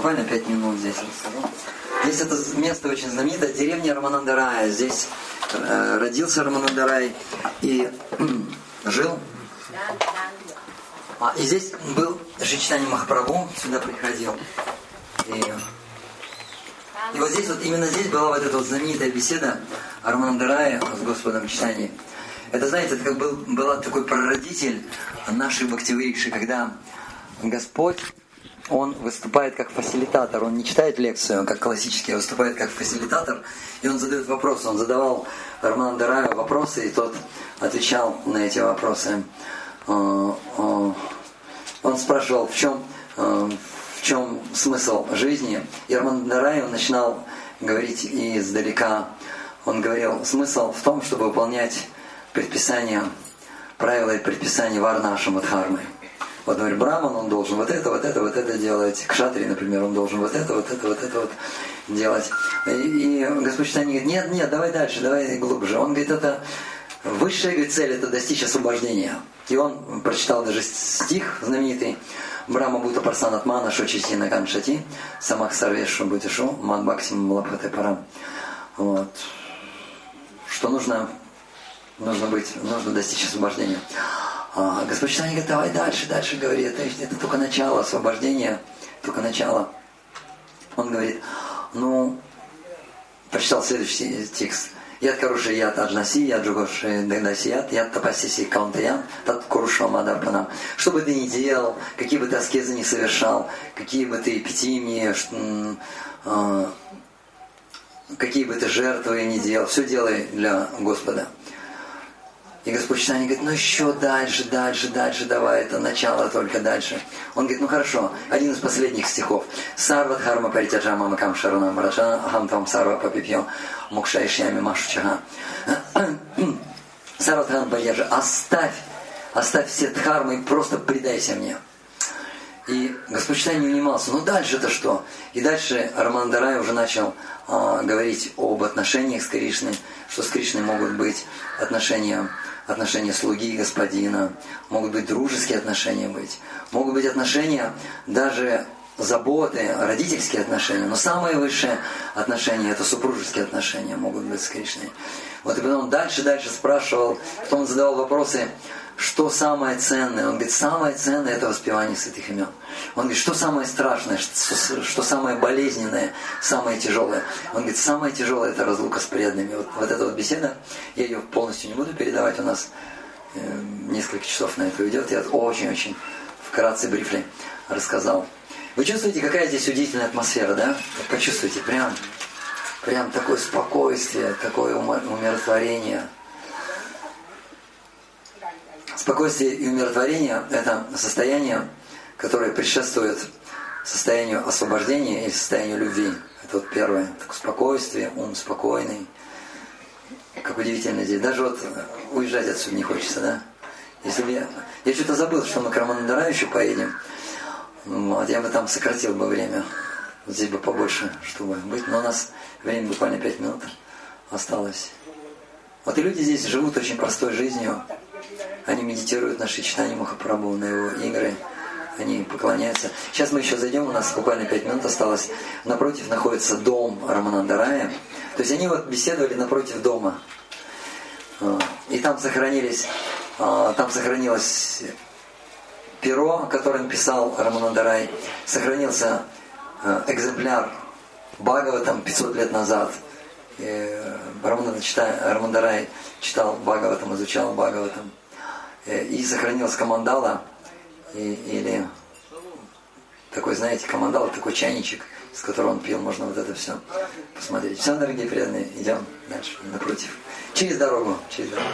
Буквально пять минут здесь. Здесь это место очень знаменитое, деревня Раманандарая. Здесь э, родился Раманандарай и жил. А, и здесь был Шичтани Махапрабху, сюда приходил. И, и вот здесь, вот именно здесь была вот эта вот знаменитая беседа Раманандарая с Господом Читани. Это, знаете, это как был, была такой прародитель нашей Бхактиврикши, когда Господь он выступает как фасилитатор, он не читает лекцию, как классический, а выступает как фасилитатор, и он задает вопросы. Он задавал Роману Дараю вопросы, и тот отвечал на эти вопросы. Э, э, он спрашивал, в чем, э, в чем смысл жизни, и Роман Дарай он начинал говорить издалека. Он говорил, смысл в том, чтобы выполнять предписания, правила и предписания Варнаша Мадхармы. Вот, например, Браман, он должен вот это, вот это, вот это делать. Кшатри, например, он должен вот это, вот это, вот это вот делать. И, и Господь Читание говорит, нет, нет, давай дальше, давай глубже. Он говорит, это высшая говорит, цель, это достичь освобождения. И он прочитал даже стих знаменитый, Брама Бута Парсанатмана Шочити Наганшати, Самах Сарвешу Бутишу, Ман Баксим Лапхате Парам. Вот. Что нужно, нужно быть, нужно достичь освобождения. А, Господь Читание говорит, давай дальше, дальше говори, это, это только начало освобождения, только начало. Он говорит, ну, прочитал следующий текст. Яд хороший яд аджнаси, яд джугоши дагдасият, яд тапасиси каунтаян, тат куруша мадарпанам. Что бы ты ни делал, какие бы ты аскезы ни совершал, какие бы ты эпитимии, а, какие бы ты жертвы ни делал, все делай для Господа. И Господь Читание говорит, ну еще дальше, дальше, дальше, давай, это начало только дальше. Он говорит, ну хорошо, один из последних стихов. Сарва дхарма паритяджа мамакам шарана мараджа ахам там сарва папипьо мукшайшьями машучага. Сарва дхарма паритяджа, оставь, оставь все дхармы и просто предайся мне. И Господь не унимался. Ну дальше-то что? И дальше Роман Дарай уже начал а, говорить об отношениях с Кришной, что с Кришной могут быть отношения отношения слуги и господина, могут быть дружеские отношения быть, могут быть отношения даже заботы, родительские отношения, но самые высшие отношения это супружеские отношения могут быть с Кришной. Вот и потом дальше, дальше спрашивал, потом он задавал вопросы, что самое ценное? Он говорит, самое ценное это воспевание святых имен. Он говорит, что самое страшное, что, что самое болезненное, самое тяжелое? Он говорит, самое тяжелое это разлука с преданными. Вот, вот эта вот беседа, я ее полностью не буду передавать, у нас э, несколько часов на это уйдет. Я очень-очень вкратце, брифли рассказал. Вы чувствуете, какая здесь удивительная атмосфера, да? Почувствуйте, прям, прям такое спокойствие, такое умиротворение – Спокойствие и умиротворение – это состояние, которое предшествует состоянию освобождения и состоянию любви. Это вот первое. Так, спокойствие, ум спокойный. Как удивительно здесь. Даже вот уезжать отсюда не хочется, да? Если я... Я что-то забыл, что мы к еще поедем. Вот, я бы там сократил бы время. Здесь бы побольше, чтобы быть. Но у нас время буквально 5 минут осталось. Вот и люди здесь живут очень простой жизнью. Они медитируют на Шичтане Махапрабху, на его игры. Они поклоняются. Сейчас мы еще зайдем, у нас буквально пять минут осталось. Напротив находится дом Раманандарая. То есть они вот беседовали напротив дома. А, и там сохранились, а, там сохранилось перо, которое писал Раманандарай. Сохранился а, экземпляр Бхагаватам 500 лет назад. Рамандарай читал Бхагаватам, изучал Бхагаватам. Э, и сохранилась командала, или такой, знаете, командал, такой чайничек, с которого он пил, можно вот это все посмотреть. Все, дорогие преданные, идем дальше, напротив. Через дорогу, через дорогу.